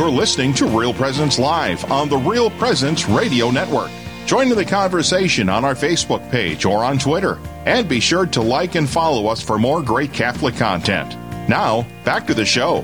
You're listening to Real Presence Live on the Real Presence Radio Network. Join in the conversation on our Facebook page or on Twitter. And be sure to like and follow us for more great Catholic content. Now, back to the show.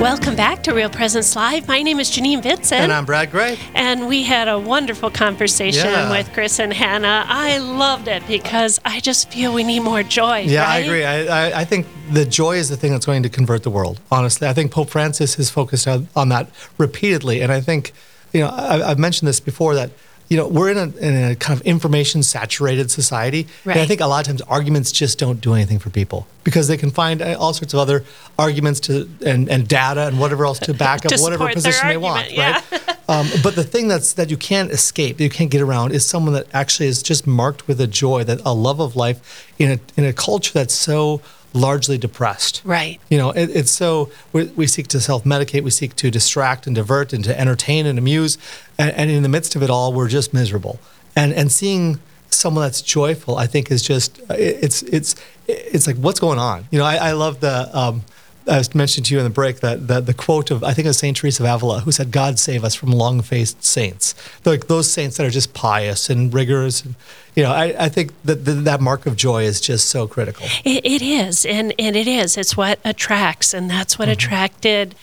Welcome back to Real Presence Live. My name is Janine Vincent. And I'm Brad Gray. And we had a wonderful conversation Yeah. with Chris and Hannah. I loved it because I just feel we need more joy. Yeah, I agree. I, I, I think the joy is the thing that's going to convert the world. Honestly, I think Pope Francis has focused on, on that repeatedly, and I think you know I, I've mentioned this before that you know we're in a, in a kind of information saturated society, and I think a lot of times arguments just don't do anything for people because they can find uh, all sorts of other arguments to and, and data and whatever else to back up To whatever position they want, argument, right? Um, but the thing that's that you can't escape, that you can't get around, is someone that actually is just marked with a joy, that a love of life in a in a culture that's so largely depressed. Right. You know, it, it's so we, we seek to self medicate, we seek to distract and divert and to entertain and amuse, and, and in the midst of it all, we're just miserable. And and seeing someone that's joyful, I think, is just it- it's it's it's like what's going on. You know, I, I love the. Um, I was mentioned to you in the break that, that the quote of I think it was Saint Teresa of Avila who said, "God save us from long-faced saints." Like those saints that are just pious and rigorous, and you know, I, I think that that mark of joy is just so critical. It, it is, and, and it is. It's what attracts, and that's what mm-hmm. attracted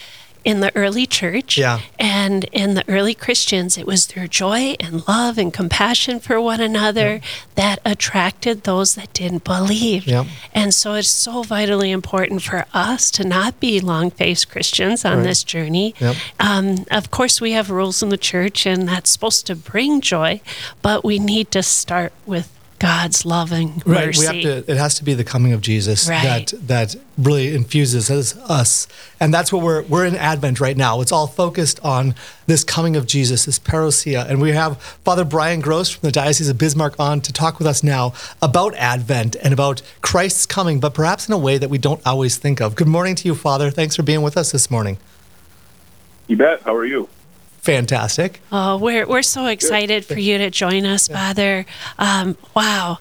in the early church. Yeah. And in the early Christians, it was their joy and love and compassion for one another that attracted those that didn't believe. Yeah. And so it's so vitally important for us to not be long faced Christians on Right. this journey. Um, of course, we have rules in the church, and that's supposed to bring joy, but we need to start with God's loving Right. mercy. We have to. It has to be the coming of Jesus Right. that that really infuses us, us, and that's what we're we're in Advent right now. It's all focused on this coming of Jesus, this parousia, and we have Father Brian Gross from the Diocese of Bismarck on to talk with us now about Advent and about Christ's coming, but perhaps in a way that we don't always think of. Good morning to you, Father. Thanks for being with us this morning. You bet. How are you? Fantastic. Oh, we're we're so excited for you to join us, Father. Um, wow,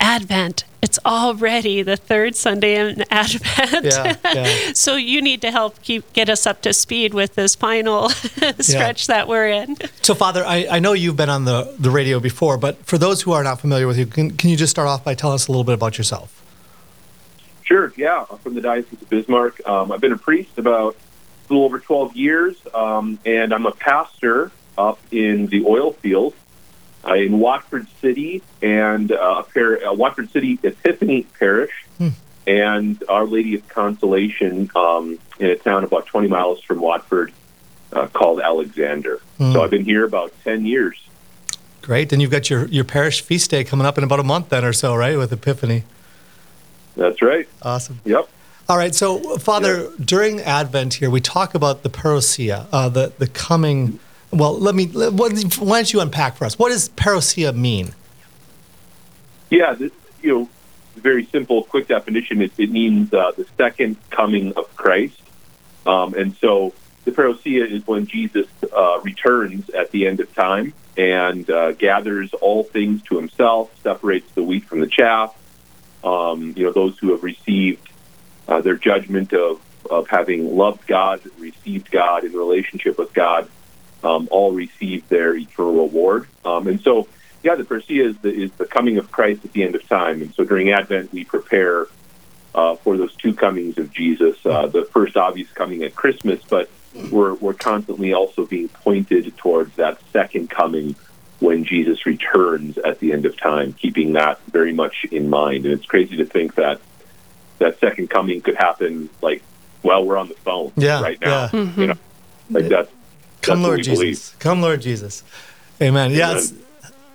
Advent. It's already the third Sunday in Advent. Yeah, yeah. so you need to help keep get us up to speed with this final stretch that we're in. So, Father, I, I know you've been on the, the radio before, but for those who are not familiar with you, can, can you just start off by telling us a little bit about yourself? Sure. Yeah, I'm from the Diocese of Bismarck. Um, I've been a priest about a little over 12 years, um, and I'm a pastor up in the oil field uh, in Watford City and uh, par- uh, Watford City Epiphany Parish and Our Lady of Consolation um, in a town about 20 miles from Watford uh, called Alexander. So I've been here about 10 years. Great. And you've got your, your parish feast day coming up in about a month then or so, right? With Epiphany. That's right. Awesome. Yep. All right. So, Father, during Advent here, we talk about the parousia, uh, the, the coming. Well, let me, let- what- why don't you unpack for us? What does parousia mean? Yeah, this, you know, very simple, quick definition. It, it means uh, the second coming of Christ, um, and so the parousia is when Jesus uh, returns at the end of time and uh, gathers all things to Himself, separates the wheat from the chaff. Um, you know, those who have received uh, their judgment of of having loved God, received God in relationship with God, um, all receive their eternal reward. Um, and so, yeah, the parousia is the, is the coming of Christ at the end of time. And so during Advent, we prepare uh, for those two comings of Jesus. Uh, the first obvious coming at Christmas, but we're, we're constantly also being pointed towards that second coming when Jesus returns at the end of time, keeping that very much in mind. And it's crazy to think that that second coming could happen like while we're on the phone Yeah, right now. yeah. You know, like that's Come, that's Lord Jesus. believe. Come, Lord Jesus. Amen. Yeah. Amen. it's-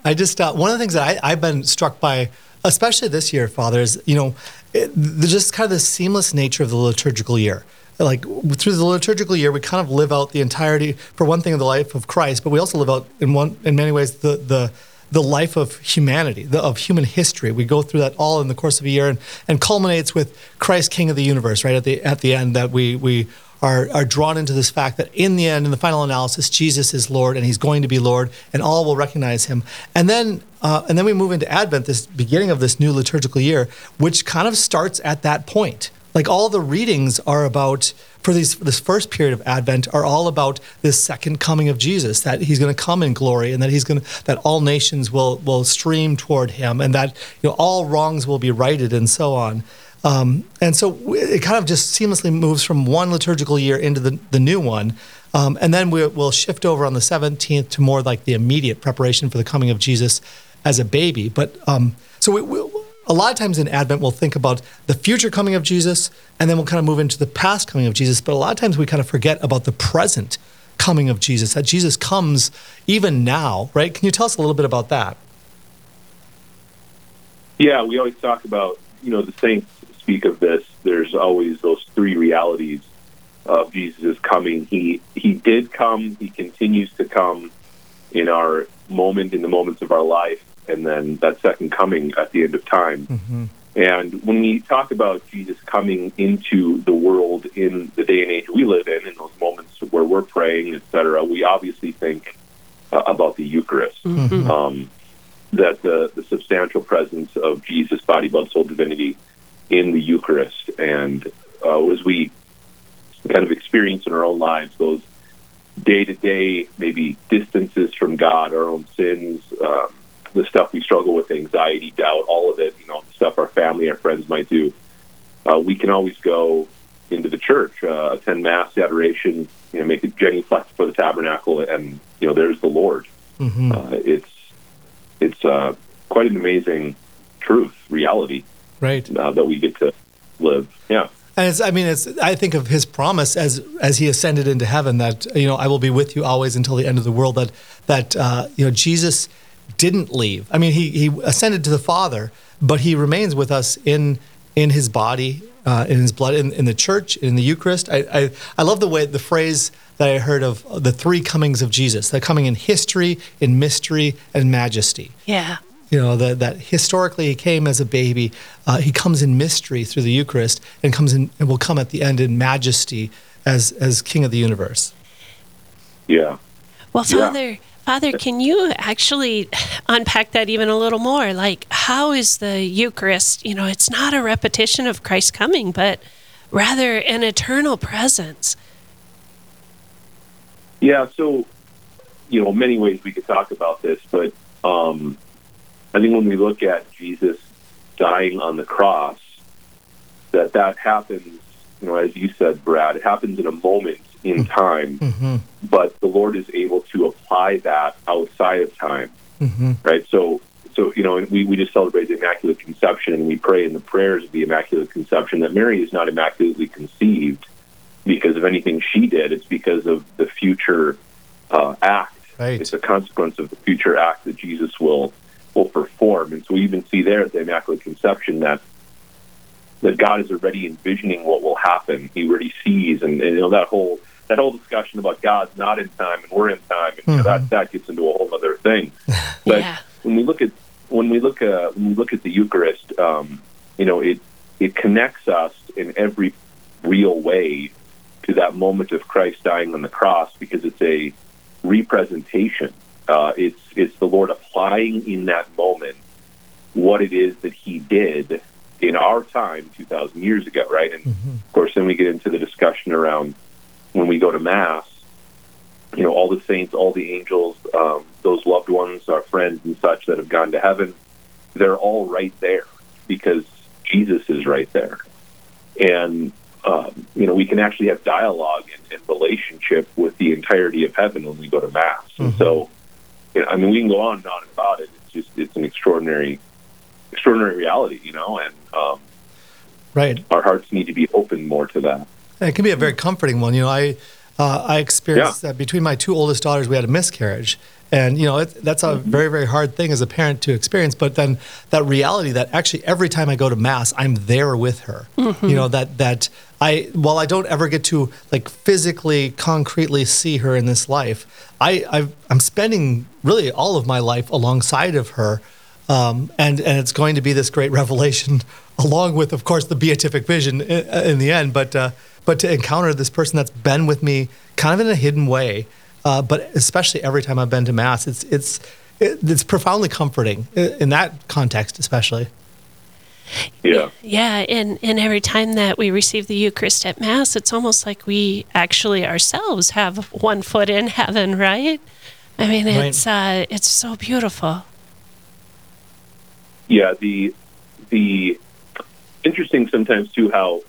I just, uh, one of the things that I, I've been struck by, especially this year, Father, is, you know, it, the, just kind of the seamless nature of the liturgical year. Like through the liturgical year, we kind of live out the entirety, for one thing, of the life of Christ, but we also live out in one, in many ways, the the the life of humanity, the, of human history. We go through that all in the course of a year, and, and culminates with Christ, King of the universe, right at the at the end. That we we are, are drawn into this fact that in the end, in the final analysis, Jesus is Lord and he's going to be Lord and all will recognize him. And then, uh, and then we move into Advent, this beginning of this new liturgical year, which kind of starts at that point Like all the readings are about for these this first period of Advent are all about this second coming of Jesus. That he's going to come in glory, and that he's going to that all nations will will stream toward him, and that you know all wrongs will be righted, and so on. Um, and so it kind of just seamlessly moves from one liturgical year into the, the new one. Um, and then we, will shift over on the 17th to more like the immediate preparation for the coming of Jesus as a baby. But um, so we, we, a lot of times in Advent, we'll think about the future coming of Jesus, and then we'll kind of move into the past coming of Jesus. But a lot of times we kind of forget about the present coming of Jesus, that Jesus comes even now, right? Can you tell us a little bit about that? Yeah, we always talk about, you know, the saints speak of this. There's always those three realities of Jesus' coming. He he did come. He continues to come in our moment, in the moments of our life, and then that second coming at the end of time. Mm-hmm. And when we talk about Jesus coming into the world in the day and age we live in, in those moments where we're praying, etc., we obviously think uh, about the Eucharist. Mm-hmm. Um, that the, the substantial presence of Jesus, body, blood, soul, divinity in the Eucharist. And uh, as we kind of experience in our own lives those day to day, maybe distances from God, our own sins, um, the stuff we struggle with, anxiety, doubt, all of it, you know, the stuff our family, our friends might do, uh, we can always go into the church, uh, attend Mass, adoration, you know, make a genuflect for the tabernacle, and, you know, there's the Lord. Mm-hmm. Uh, it's it's uh, quite an amazing truth, reality right? Uh, that we get to live. Yeah. And it's, I mean, it's, I think of his promise as, as he ascended into heaven that, you know, I will be with you always until the end of the world, that, that, uh, you know, Jesus didn't leave. I mean, he, he ascended to the Father, but he remains with us in, in his body, uh, in his blood, in, in the church, in the Eucharist. I, I, I love the way, the phrase that I heard of the three comings of Jesus, the coming in history, in mystery, and majesty. Yeah you know that that historically he came as a baby uh, he comes in mystery through the eucharist and comes in and will come at the end in majesty as as king of the universe yeah well father yeah. Father can you actually unpack that even a little more? Like how is the eucharist you know it's not a repetition of christ's coming but rather an eternal presence. Yeah so you know many ways we could talk about this but um I think when we look at Jesus dying on the cross, that that happens, you know, as you said, Brad, it happens in a moment in mm-hmm. time, mm-hmm. but the Lord is able to apply that outside of time, mm-hmm. right? So, so you know, we, we just celebrate the Immaculate Conception, and we pray in the prayers of the Immaculate Conception that Mary is not immaculately conceived because of anything she did; it's because of the future uh, act. Right. It's a consequence of the future act that Jesus will will perform. And so we even see there at the Immaculate Conception that that God is already envisioning what will happen. He already sees, and, and you know that whole that whole discussion about God's not in time and we're in time, and mm-hmm. you know, that mm-hmm. that gets into a whole other thing. But yeah. when we look at when we look at uh, when we look at the Eucharist, um, you know it it connects us in every real way to that moment of Christ dying on the cross because it's a representation uh, it's it's the Lord applying in that moment what it is that He did in our time, two thousand years ago, right? And mm-hmm. of course, then we get into the discussion around when we go to Mass. You know, all the saints, all the angels, um, those loved ones, our friends and such that have gone to heaven, they're all right there because Jesus is right there. And um, you know, we can actually have dialogue and, and, relationship with the entirety of heaven when we go to Mass. Mm-hmm. And so you know, I mean, we can go on and on about it. It's just it's an extraordinary, extraordinary reality, you know, and um, right. Our hearts need to be open more to that. And it can be a very comforting one. You know, I uh, I experienced yeah. that between my two oldest daughters, we had a miscarriage, and you know it, that's a mm-hmm. very very hard thing as a parent to experience. But then that reality that actually every time I go to mass, I'm there with her. Mm-hmm. You know that that I while I don't ever get to like physically concretely see her in this life, I i am spending really all of my life alongside of her. Um, and and it's going to be this great revelation, along with, of course, the beatific vision in, in the end. But uh, but to encounter this person that's been with me kind of in a hidden way, uh, but especially every time I've been to mass, it's it's it's profoundly comforting in that context, especially. Yeah. Yeah, and, and every time that we receive the Eucharist at Mass, it's almost like we actually ourselves have one foot in heaven, right? I mean, Right. it's uh, it's so beautiful. yeah the the interesting sometimes too how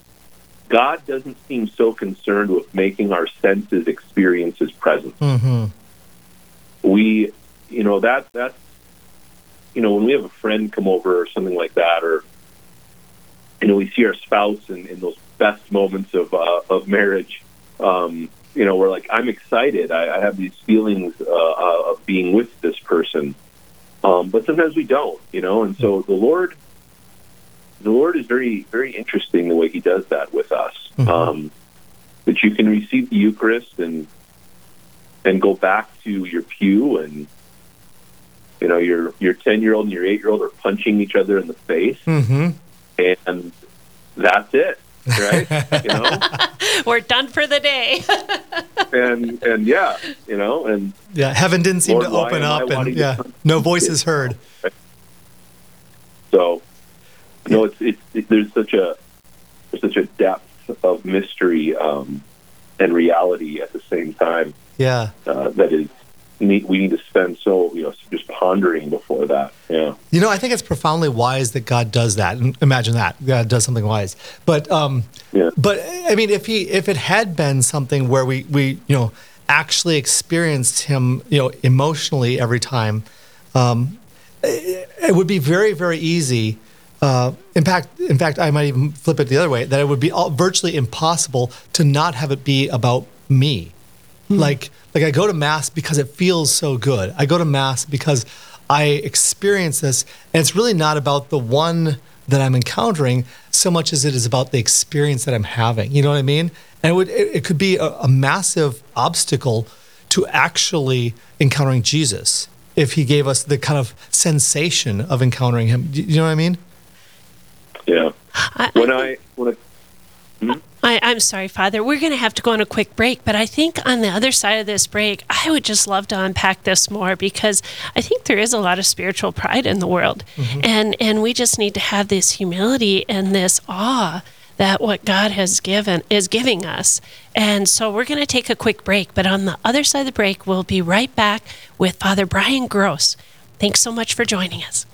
god doesn't seem so concerned with making our senses experience his presence. Mm-hmm. we you know that that's you know when we have a friend come over or something like that or you know we see our spouse in, in those best moments of uh, of marriage um you know we're like i'm excited. I, I have these feelings uh, uh, of being with this person. Um but sometimes we don't you know and so the lord the lord is very very interesting the way he does that with us Mhm. um that you can receive the eucharist and and go back to your pew and you know your your 10 year old and your 8 year old are punching each other in the face Mm-hmm. and that's it right you know We're done for the day. and and yeah you know and Yeah, heaven didn't seem Lord, to open up, and yeah, come- no voices heard. so know it's it's it, there's such a there's such a depth of mystery um and reality at the same time Yeah, uh, that is we need to spend so you know just pondering before that yeah you know, I think it's profoundly wise that God does that. And Imagine that God does something wise, but um, yeah But I mean, if he if it had been something where we we you know actually experienced him you know emotionally every time, um, it, it would be very very easy. Uh, in fact, in fact, I might even flip it the other way that it would be all, virtually impossible to not have it be about me. Like like I go to mass because it feels so good. I go to mass because I experience this, and it's really not about the one that I'm encountering so much as it is about the experience that I'm having. You know what I mean? And it would it, it could be a, a massive obstacle to actually encountering Jesus if he gave us the kind of sensation of encountering him. You know what I mean? Yeah I, when I i when I, hmm? I, I'm sorry, Father. We're going to have to go on a quick break, but I think on the other side of this break, I would just love to unpack this more because I think there is a lot of spiritual pride in the world, mm-hmm. and and we just need to have this humility and this awe that what God has given is giving us. And so we're going to take a quick break, but on the other side of the break, we'll be right back with Father Brian Gross. Thanks so much for joining us.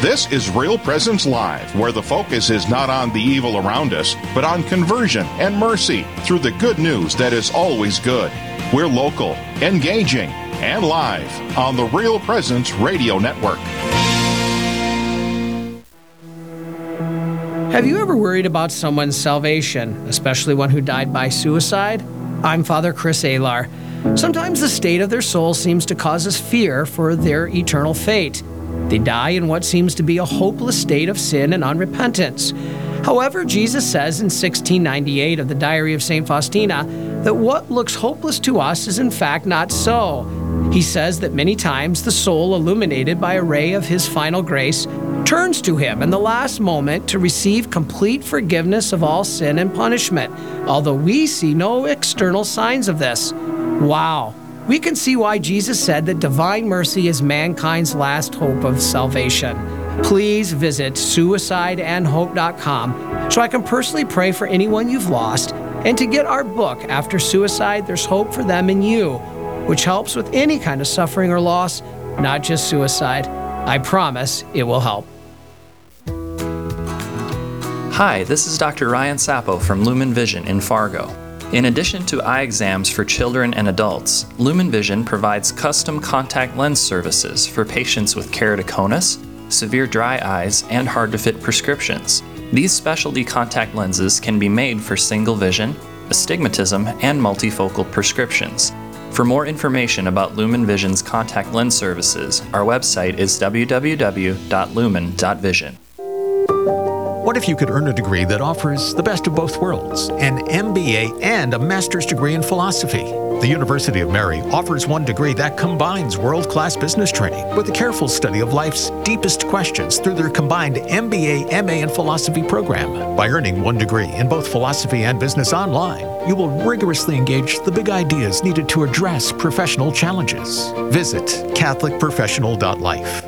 This is Real Presence Live, where the focus is not on the evil around us, but on conversion and mercy through the good news that is always good. We're local, engaging, and live on the Real Presence Radio Network. Have you ever worried about someone's salvation, especially one who died by suicide? I'm Father Chris Alar. Sometimes the state of their soul seems to cause us fear for their eternal fate. They die in what seems to be a hopeless state of sin and unrepentance. However, Jesus says in 1698 of the Diary of St. Faustina that what looks hopeless to us is in fact not so. He says that many times the soul, illuminated by a ray of his final grace, turns to him in the last moment to receive complete forgiveness of all sin and punishment, although we see no external signs of this. Wow. We can see why Jesus said that divine mercy is mankind's last hope of salvation. Please visit suicideandhope.com so I can personally pray for anyone you've lost and to get our book, After Suicide, There's Hope for Them and You, which helps with any kind of suffering or loss, not just suicide. I promise it will help. Hi, this is Dr. Ryan Sapo from Lumen Vision in Fargo. In addition to eye exams for children and adults, Lumen Vision provides custom contact lens services for patients with keratoconus, severe dry eyes, and hard to fit prescriptions. These specialty contact lenses can be made for single vision, astigmatism, and multifocal prescriptions. For more information about Lumen Vision's contact lens services, our website is www.lumen.vision. What if you could earn a degree that offers the best of both worlds an MBA and a master's degree in philosophy? The University of Mary offers one degree that combines world class business training with a careful study of life's deepest questions through their combined MBA, MA, and philosophy program. By earning one degree in both philosophy and business online, you will rigorously engage the big ideas needed to address professional challenges. Visit CatholicProfessional.life.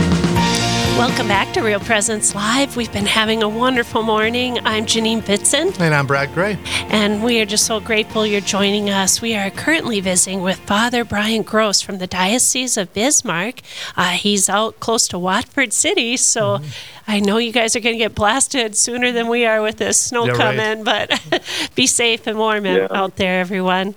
Welcome back to Real Presence Live. We've been having a wonderful morning. I'm Janine Bitson. And I'm Brad Gray. And we are just so grateful you're joining us. We are currently visiting with Father Brian Gross from the Diocese of Bismarck. Uh, he's out close to Watford City, so mm-hmm. I know you guys are going to get blasted sooner than we are with this snow yeah, coming, right. but be safe and warm yeah. out there, everyone.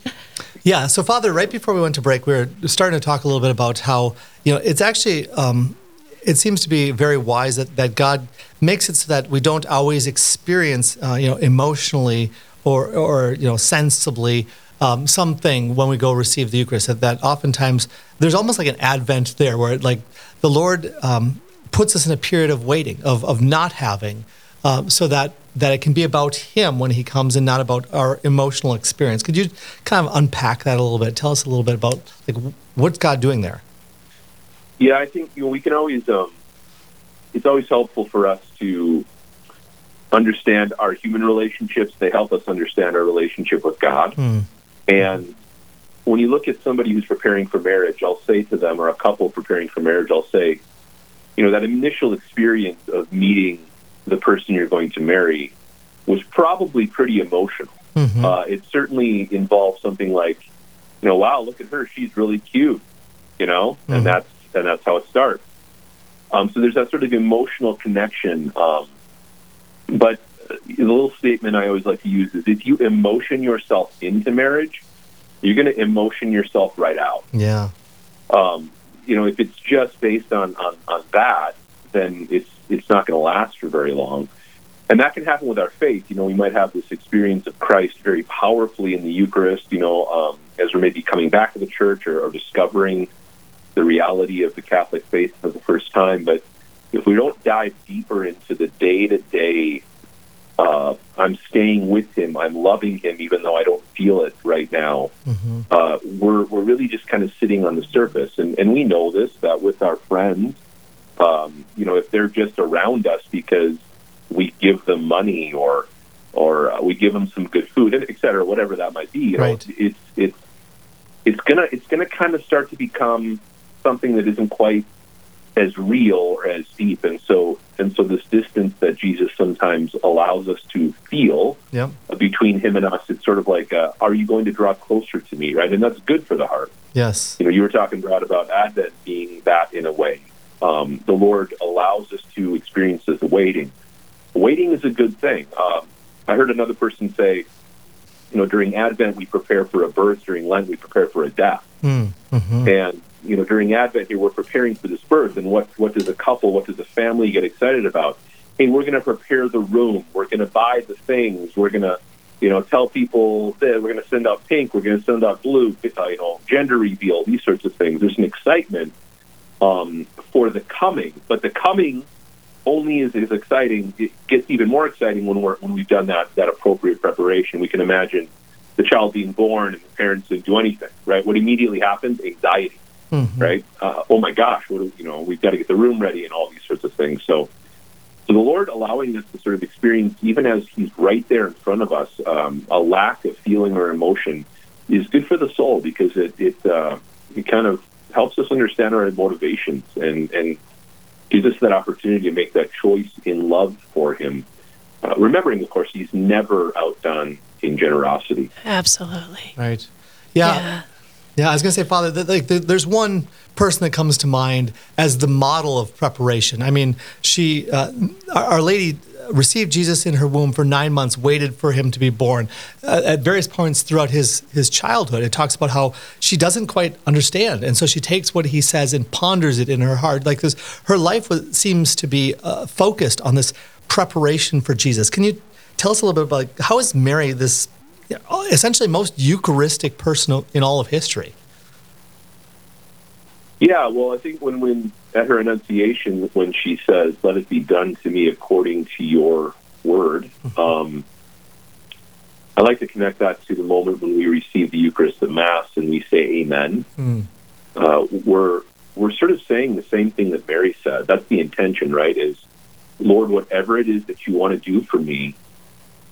Yeah, so Father, right before we went to break, we were starting to talk a little bit about how, you know, it's actually. Um, it seems to be very wise that, that God makes it so that we don't always experience, uh, you know, emotionally or, or you know, sensibly um, something when we go receive the Eucharist. That, that oftentimes there's almost like an Advent there where like the Lord um, puts us in a period of waiting, of, of not having, um, so that that it can be about Him when He comes and not about our emotional experience. Could you kind of unpack that a little bit? Tell us a little bit about like what's God doing there? Yeah, I think you know we can always. Um, it's always helpful for us to understand our human relationships. They help us understand our relationship with God. Mm. And when you look at somebody who's preparing for marriage, I'll say to them, or a couple preparing for marriage, I'll say, you know, that initial experience of meeting the person you're going to marry was probably pretty emotional. Mm-hmm. Uh, it certainly involved something like, you know, wow, look at her, she's really cute, you know, mm-hmm. and that's and that's how it starts. Um, so there's that sort of emotional connection. Um, but the little statement I always like to use is if you emotion yourself into marriage, you're going to emotion yourself right out. Yeah. Um, you know, if it's just based on, on, on that, then it's it's not going to last for very long. And that can happen with our faith. You know, we might have this experience of Christ very powerfully in the Eucharist, you know, um, as we're maybe coming back to the church or, or discovering the reality of the Catholic faith for the first time. But if we don't dive deeper into the day to day, I'm staying with him, I'm loving him, even though I don't feel it right now. Mm-hmm. Uh, we're we're really just kind of sitting on the surface, and and we know this that with our friends, um, you know, if they're just around us because we give them money or or uh, we give them some good food, et cetera, whatever that might be, you right. know, it's it's it's gonna it's gonna kind of start to become something that isn't quite as real or as deep. And so and so this distance that Jesus sometimes allows us to feel yep. between him and us, it's sort of like, uh, are you going to draw closer to me, right? And that's good for the heart. Yes. You know, you were talking, Brad, about Advent being that in a way. Um, the Lord allows us to experience this waiting. Waiting is a good thing. Um, I heard another person say, you know, during Advent we prepare for a birth, during Lent we prepare for a death. Mm, mm-hmm. And you know, during Advent here, we're preparing for this birth, and what what does a couple, what does a family get excited about? Hey, we're going to prepare the room. We're going to buy the things. We're going to, you know, tell people that we're going to send out pink. We're going to send out blue. You know, gender reveal. These sorts of things. There's an excitement um, for the coming, but the coming only is, is exciting. It gets even more exciting when we're when we've done that that appropriate preparation. We can imagine the child being born and the parents didn't do anything. Right? What immediately happens? Anxiety mm-hmm. right? Uh, oh my gosh, what do, you know, we've got to get the room ready and all these sorts of things. So, so the Lord allowing us to sort of experience, even as He's right there in front of us, um, a lack of feeling or emotion is good for the soul because it it uh, it kind of helps us understand our motivations and and gives us that opportunity to make that choice in love for Him. Uh, remembering, of course, He's never outdone in generosity. Absolutely. Right. Yeah. yeah. Yeah, I was going to say, Father, that, like, there's one person that comes to mind as the model of preparation. I mean, she, uh, Our Lady received Jesus in her womb for nine months, waited for him to be born. Uh, at various points throughout his his childhood, it talks about how she doesn't quite understand, and so she takes what he says and ponders it in her heart. Like this, her life was, seems to be uh, focused on this preparation for Jesus. Can you tell us a little bit about like, how is Mary this essentially most Eucharistic person in all of history. Yeah, well, I think when, when at her Annunciation, when she says, "Let it be done to me according to your word," mm-hmm. um, I like to connect that to the moment when we receive the Eucharist at Mass and we say Amen. Mm. Uh, we're we're sort of saying the same thing that Mary said. That's the intention, right? Is Lord, whatever it is that you want to do for me,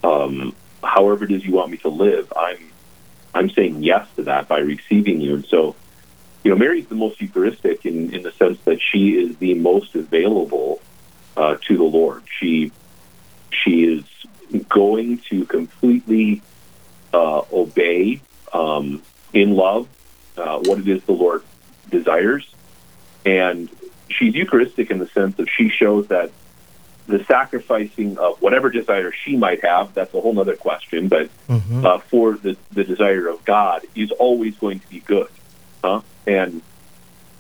um, however it is you want me to live, I'm I'm saying yes to that by receiving you. And so, you know, Mary's the most Eucharistic in, in the sense that she is the most available uh, to the Lord. She she is going to completely uh, obey um, in love uh, what it is the Lord desires, and she's Eucharistic in the sense that she shows that the sacrificing of whatever desire she might have, that's a whole other question, but mm-hmm. uh, for the, the desire of God is always going to be good. Huh? And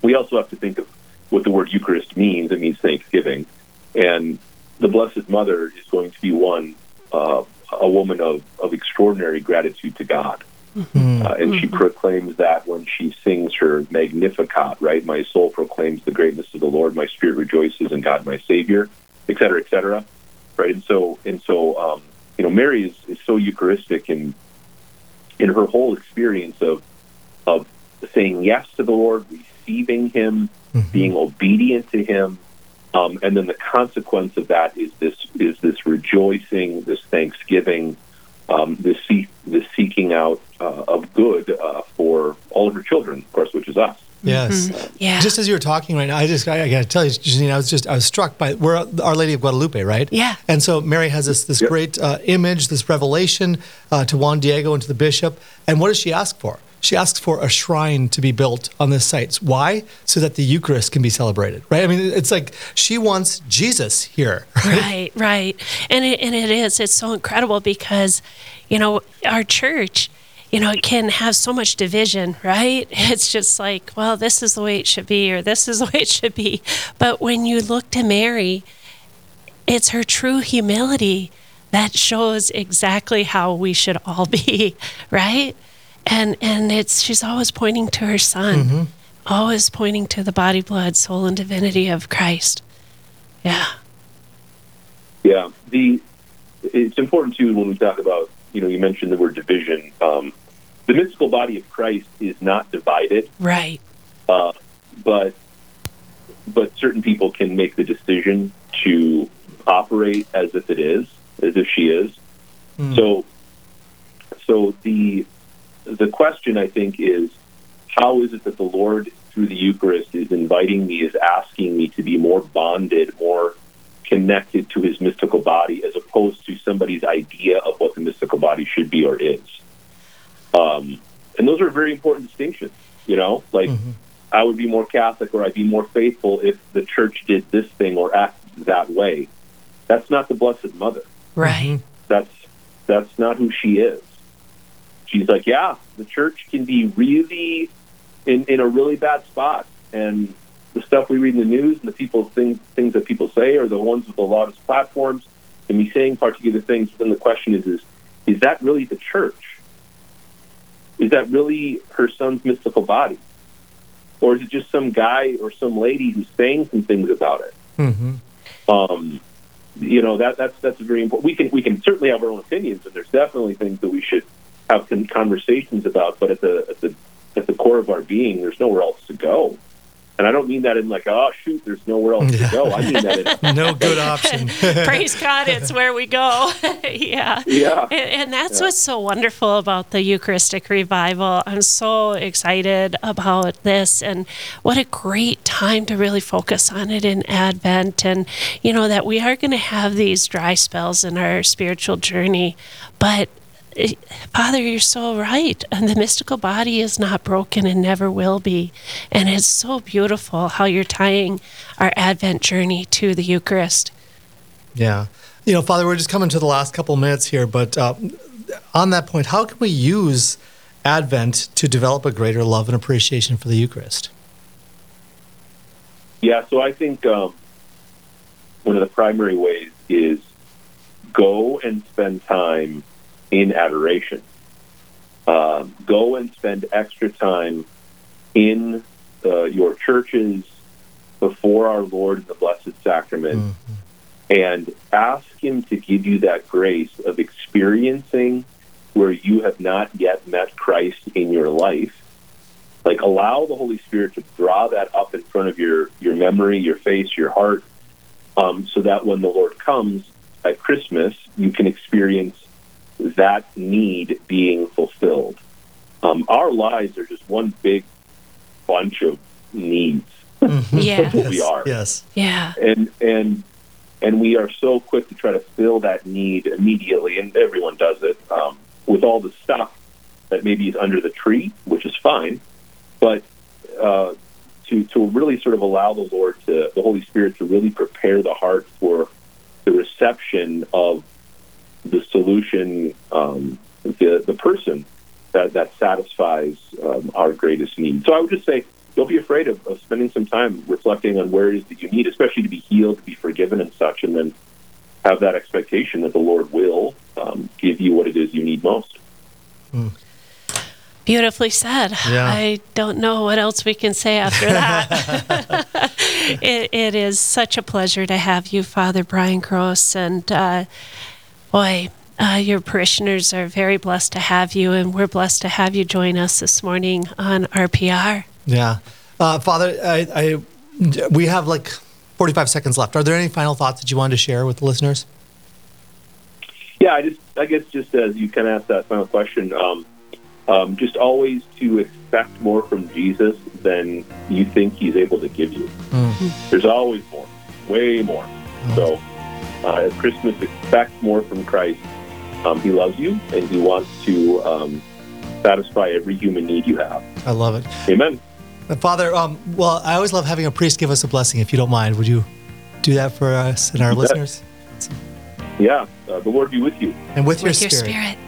we also have to think of what the word Eucharist means. It means thanksgiving. And the Blessed Mother is going to be one, uh, a woman of, of extraordinary gratitude to God. Mm-hmm. Uh, and she mm-hmm. proclaims that when she sings her Magnificat, right? My soul proclaims the greatness of the Lord. My spirit rejoices in God, my Savior et cetera, et cetera. Right. And so, and so, um, you know, Mary is, is so Eucharistic in, in her whole experience of, of saying yes to the Lord, receiving Him, mm-hmm. being obedient to Him, um, and then the consequence of that is this is this rejoicing, this thanksgiving, um, this see, this seeking out uh, of good uh, for all of her children, of course, which is us. Yes. Mm-hmm. Yeah. Just as you were talking right now, I just I, I got to tell you, Janine, I was just I was struck by we're Our Lady of Guadalupe, right? Yeah. And so Mary has this this yep. great uh, image, this revelation uh, to Juan Diego and to the bishop. And what does she ask for? She asks for a shrine to be built on this site. Why? So that the Eucharist can be celebrated, right? I mean, it's like she wants Jesus here. Right, right. right. And it, and it is. It's so incredible because, you know, our church you know, it can have so much division, right? It's just like, well, this is the way it should be, or this is the way it should be. But when you look to Mary, it's her true humility that shows exactly how we should all be, right? And and it's she's always pointing to her son, mm-hmm. always pointing to the body, blood, soul, and divinity of Christ. Yeah. Yeah. The it's important too when we talk about you know you mentioned the word division. Um, the mystical body of Christ is not divided. Right. Uh, but but certain people can make the decision to operate as if it is, as if she is. Mm. So so the the question I think is how is it that the Lord through the Eucharist is inviting me, is asking me to be more bonded, more connected to his mystical body as opposed to somebody's idea of what the mystical body should be or is. Um, and those are very important distinctions. You know, like mm-hmm. I would be more Catholic or I'd be more faithful if the church did this thing or acted that way. That's not the Blessed Mother. Right. Mm-hmm. That's that's not who she is. She's like, yeah, the church can be really in, in a really bad spot, and the stuff we read in the news and the people things things that people say are the ones with the loudest platforms and me saying particular things. Then the question is, is is that really the church? Is that really her son's mystical body? Or is it just some guy or some lady who's saying some things about it? Mm-hmm. Um, you know that that's that's very important. We can we can certainly have our own opinions, and there's definitely things that we should have conversations about. But at the at the at the core of our being, there's nowhere else to go. And I don't mean that in like, oh shoot, there's nowhere else to go. I mean that in no good option. Praise God, it's where we go. yeah. Yeah. And, and that's yeah. what's so wonderful about the Eucharistic revival. I'm so excited about this and what a great time to really focus on it in Advent and you know that we are going to have these dry spells in our spiritual journey, but Father, you're so right. And the mystical body is not broken and never will be. And it's so beautiful how you're tying our Advent journey to the Eucharist. Yeah. You know, Father, we're just coming to the last couple minutes here, but uh, on that point, how can we use Advent to develop a greater love and appreciation for the Eucharist? Yeah, so I think um, one of the primary ways is go and spend time in adoration. Uh, go and spend extra time in uh, your churches before our Lord in the Blessed Sacrament mm-hmm. and ask Him to give you that grace of experiencing where you have not yet met Christ in your life. Like allow the Holy Spirit to draw that up in front of your, your memory, your face, your heart, um, so that when the Lord comes at Christmas, you can experience that need being fulfilled. Um, our lives are just one big bunch of needs. Yeah. That's what we are. Yes. Yeah. and and and we are so quick to try to fill that need immediately, and everyone does it um, with all the stuff that maybe is under the tree, which is fine, but uh, to to really sort of allow the Lord to the Holy Spirit to really prepare the heart for the reception of the solution, um, the the person that that satisfies um, our greatest need. So I would just say don't be afraid of, of spending some time reflecting on where it is that you need, especially to be healed, to be forgiven, and such, and then have that expectation that the Lord will um, give you what it is you need most. Beautifully said. Yeah. I don't know what else we can say after that. it, it is such a pleasure to have you, Father Brian Gross, and uh, boy, uh, your parishioners are very blessed to have you, and we're blessed to have you join us this morning on RPR. Yeah. Uh, Father, I, I, we have like 45 seconds left. Are there any final thoughts that you wanted to share with the listeners? Yeah, I just, I guess, just as you kind of asked that final question, um, um, just always to expect more from Jesus than you think He's able to give you. There's always more, way more. So uh, at Christmas, expect more from Christ. Um, he loves you, and He wants to um, satisfy every human need you have. I love it. Amen. Uh, Father, um, well, I always love having a priest give us a blessing. If you don't mind, would you do that for us and our You bet. listeners? Yeah, uh, the Lord be with you. And with, With your, your spirit. spirit.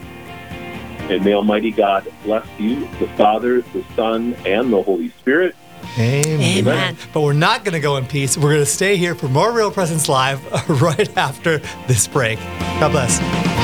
And may Almighty God bless you, the Father, the Son, and the Holy Spirit. Amen. Amen. But we're not going to go in peace. We're going to stay here for more Real Presence Live right after this break. God bless.